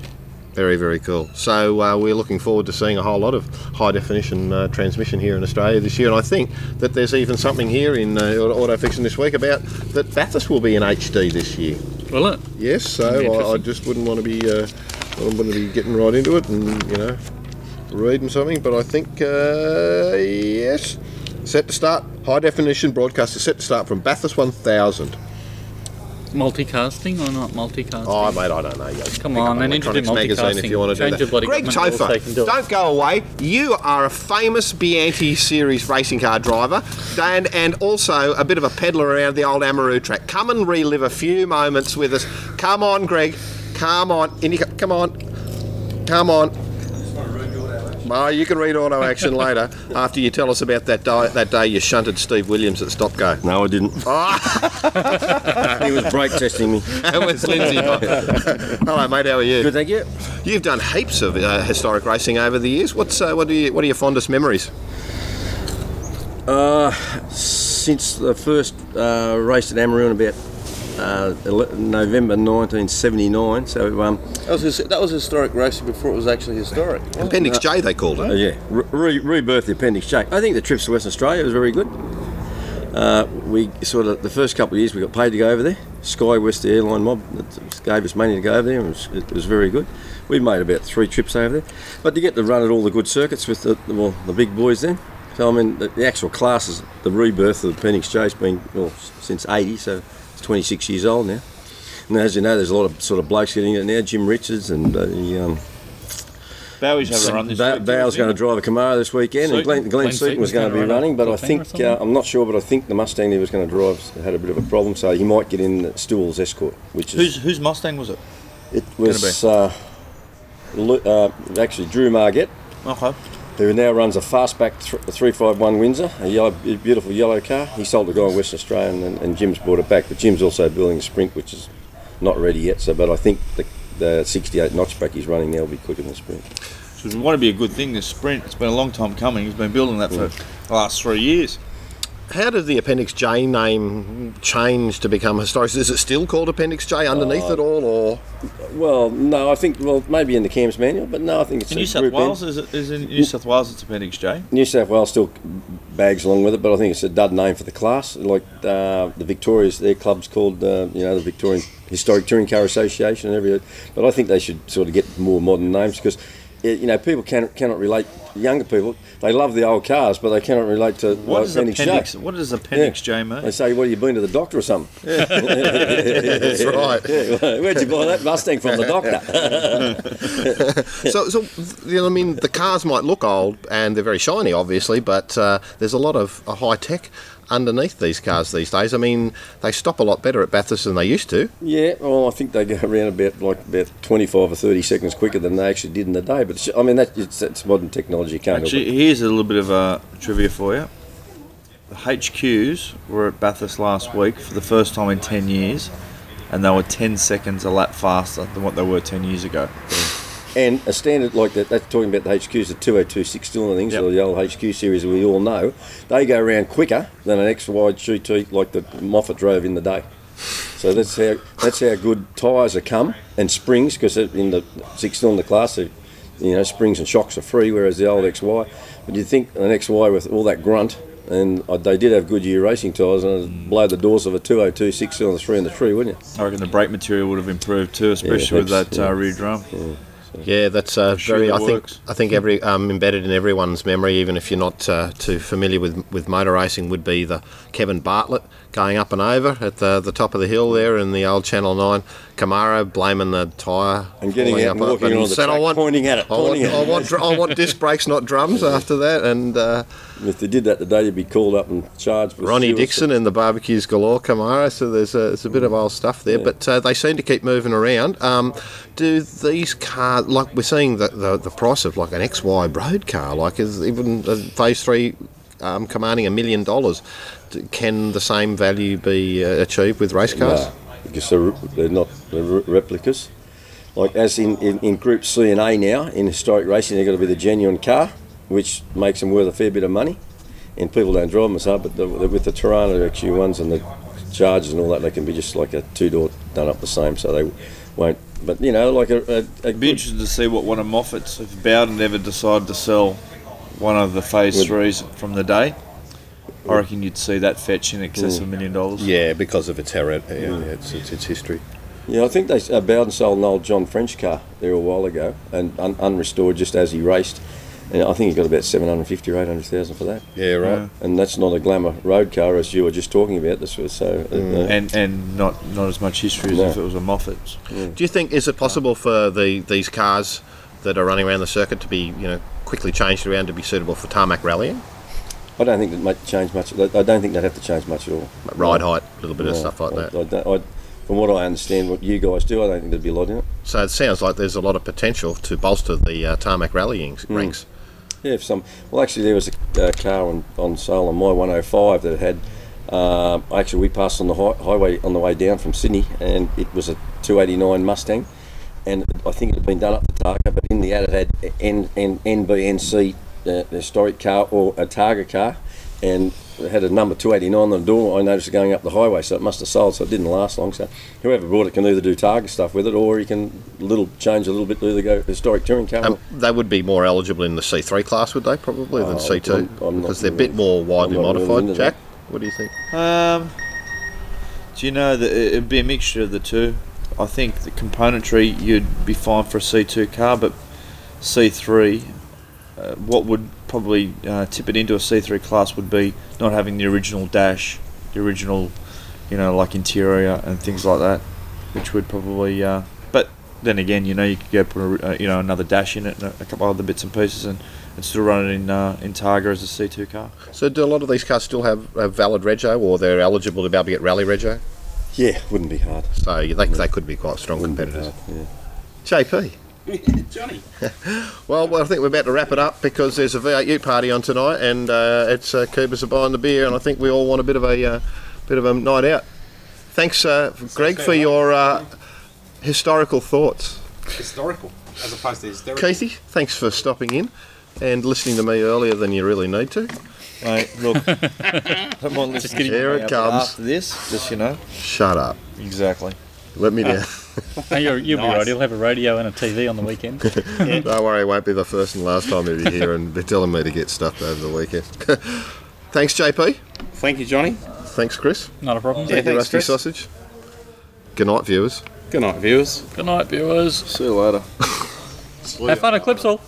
Very, very cool. So uh, we're looking forward to seeing a whole lot of high definition uh, transmission here in Australia this year. And I think that there's even something here in uh, Auto Fiction this week about that Bathurst will be in HD this year. Will it? Yes, so I, I just wouldn't want to be, uh, wouldn't to be getting right into it and you know, reading something. But I think uh, yes, set to start. High definition broadcast is set to start from Bathurst 1000. Multicasting or not multicasting? Oh, mate, I don't know. You Come on, up then into Electronics the magazine if you want to do Change your that. bloody Greg government rules so you can do Topher, it. don't go away. You are a famous Bianchi Series racing car driver and, and also a bit of a peddler around the old Amaroo track. Come and relive a few moments with us. Come on, Greg. Come on. In you, come on. Come on. Well, you can read auto action later after you tell us about that day, that day you shunted Steve Williams at Stop Go. No, I didn't. he was brake testing me. That was Lindsay. Hello, mate. How are you? Good, thank you. You've done heaps of uh, historic racing over the years. What's uh, what are you, what are your fondest memories? Uh, since the first uh, race at Amaroo in about uh, November 1979, so um, that was his, that was historic racing before it was actually historic. Appendix J, they called Uh, it. yeah, re- rebirth the Appendix J. I think the trips to Western Australia was very good. Uh, we sort of the first couple of years we got paid to go over there. SkyWest, the airline mob that gave us money to go over there. It was, it was very good. We made about three trips over there, but to get to run at all the good circuits with the, the well the big boys then. So I mean the, the actual classes, the rebirth of the Appendix J's been well since '80, so it's 26 years old now. And as you know, there's a lot of sort of blokes getting it now. Jim Richards and uh, the, um, Bowie's having a run this Ba- week. Bale's going to drive a Camaro this weekend, and Glenn, Glenn, Glenn Seaton was going to be run running, but I think uh, I'm not sure, but I think the Mustang he was going to drive had a bit of a problem, so he might get in Stewell's Escort, which is Whose, whose Mustang was it? it was uh, uh, actually Drew Margett, Okay. Who now runs a fastback th- 351 Windsor, a yellow, beautiful yellow car. He sold the guy in Western Australia, and, and Jim's brought it back. But Jim's also building a Sprint, which is not ready yet. So, but I think the, the 68 notchback he's running now will be quicker than the Sprint. Would want to be a good thing. This sprint, it's been a long time coming. He's been building that for mm. the last three years. How did the Appendix J name change to become historic? Is it still called Appendix J underneath Uh, it all, or Well, no, I think well maybe in the CAMS manual, but no, I think it's In New South group in. Wales, is it? Is in New South Wales, it's Appendix J. New South Wales still bags along with it, but I think it's a dud name for the class. Like uh, the Victoria's, their club's called, uh, you know, the Victorian Historic Touring Car Association and everything. But I think they should sort of get more modern names because, eh, you know, people can, cannot relate. Younger people, they love the old cars, but they cannot relate to What like, does Appendix J. appendix? What does Appendix They say, "What have you been to the doctor or something?" Yeah. that's right. Yeah, Where'd you buy that Mustang from? The doctor. so, so you know, I mean, the cars might look old and they're very shiny, obviously, but uh, there's a lot of uh, high tech underneath these cars these days. I mean, they stop a lot better at Bathurst than they used to. Yeah, well, I think they go around about like about twenty five or thirty seconds quicker than they actually did in the day. But it's, I mean, that, it's, it's modern technology. Can't help Actually, it. here's a little bit of a trivia for you. The HQs were at Bathurst last week for the first time in 10 years, and they were 10 seconds a lap faster than what they were 10 years ago. And a standard like that, that's talking about the HQs, the 2026 cylinder things, or the old HQ series we all know, they go around quicker than an XY GT like the Moffat drove in the day. So that's how that's how good tyres are come and springs because in the six cylinder class, you know, springs and shocks are free, whereas the old XY. But you think an XY with all that grunt, and uh, they did have Goodyear racing tyres, and it'd blow the doors of a 202 six cylinder three in the tree, wouldn't you? I reckon the brake material would have improved too, especially with thanks, that uh, rear drum. Yeah, that's uh, very. I think works. I think every um, embedded in everyone's memory, even if you're not uh, too familiar with with motor racing, would be the Kevin Bartlett going up and over at the the top of the hill there in the old Channel Nine Camaro, blaming the tyre And getting out and up walking and on the track, I want, pointing at it, I want, at I it." want, dr- I want disc brakes, not drums. After that, and uh, If they did that today, you'd be called up and charged. Ronnie. Dixon in the barbecues galore Camaro. So there's a, there's a bit of old stuff there, but uh, they seem to keep moving around. Um, do these cars like we're seeing the, the the price of like an XY road car, like is even uh, Phase Three um, commanding a million dollars? D- Can the same value be uh, achieved with race cars? No, because they're, they're not they're re- replicas. Like as in, in, in Group C and A now in historic racing, they've got to be the genuine car, which makes them worth a fair bit of money. And people don't drive them as hard, but the, the, with the Torana XU ones and the Chargers and all that, they can be just like a two door done up the same, so they won't. But you know, like a, a, a It'd be good, interesting to see what one of Moffat's, if Bowden ever decided to sell one of the phase threes from the day, I reckon you'd see that fetch in excess of a million dollars. Yeah, because of its heri- yeah, yeah, its, its, its history. Yeah, I think they uh, Bowden sold an old John French car there a while ago and un- unrestored just as he raced, and I think he got about seven hundred fifty or eight hundred thousand for that. Yeah, right. And that's not a glamour road car as you were just talking about. This was so. uh, uh, And and not not as much history as No. if it was a Moffat's. Do you think is it possible for the these cars that are running around the circuit to be you know quickly changed around to be suitable for tarmac rallying? I don't think that might change much. I don't think they'd have to change much at all. Like ride height, a little bit of stuff like I- that. I don't, I, from what I understand, what you guys do, I don't think there'd be a lot in it. So it sounds like there's a lot of potential to bolster the uh, tarmac rallying Hmm. ranks. Yeah, if some. Well, actually, there was a uh, car on, on sale on my 105 that had. Uh, actually, we passed on the hi- highway on the way down from Sydney, and it was a 289 Mustang, and I think it had been done up to Targa, but in the ad it had N, N, NBNC uh, historic car or a Targa car, and it had a number 289 on the door. I noticed it going up the highway, so it must have sold, so it didn't last long. So whoever bought it can either do Targa stuff with it, or he can little change a little bit, either go historic touring car. Um, they would be more eligible in the C3 class, would they? Probably than Oh, C2 I'm- I'm not because they're a bit more widely I'm really modified. Jack, that. what do you think? Um, do you know that it'd be a mixture of the two? I think the componentry you'd be fine for a C2 car, but C3, uh, what would probably uh, tip it into a C3 class would be not having the original dash, the original, you know, like interior and things like that, which would probably. Uh, but then again, you know, you could go put a, uh, you know another dash in it and a, a couple other bits and pieces and, and still run it in uh, in Targa as a C2 car. So do a lot of these cars still have a valid rego, or they're eligible to be able to get rally rego? Yeah, wouldn't be hard. So they, they could be quite strong Wouldn't be competitors. hard, yeah. JP, Johnny. Well, well, I think we're about to wrap it up because there's a V8U party on tonight, and uh, it's uh, Coopers are buying the beer, and I think we all want a bit of a uh, bit of a night out. Thanks, uh, Greg, for your uh, historical thoughts. Historical, as opposed to hysterical. Keithy, thanks for stopping in and listening to me earlier than you really need to. Mate, look. Come on, listen kidding. to Here it comes. After this, just you know. Shut up. Exactly. Let me down. Hey, you're, you'll be right. He'll have a radio and a TV on the weekend. Don't worry, it won't be the first and last time he'll be here and be telling me to get stuff over the weekend. Thanks, JP. Thank you, Johnny. Thanks, Chris. Not a problem. Yeah, Thank you, thanks, Rusty Chris. Sausage. Good night, viewers. Good night, viewers. Good night, viewers. See you later. Have fun at Clipsal.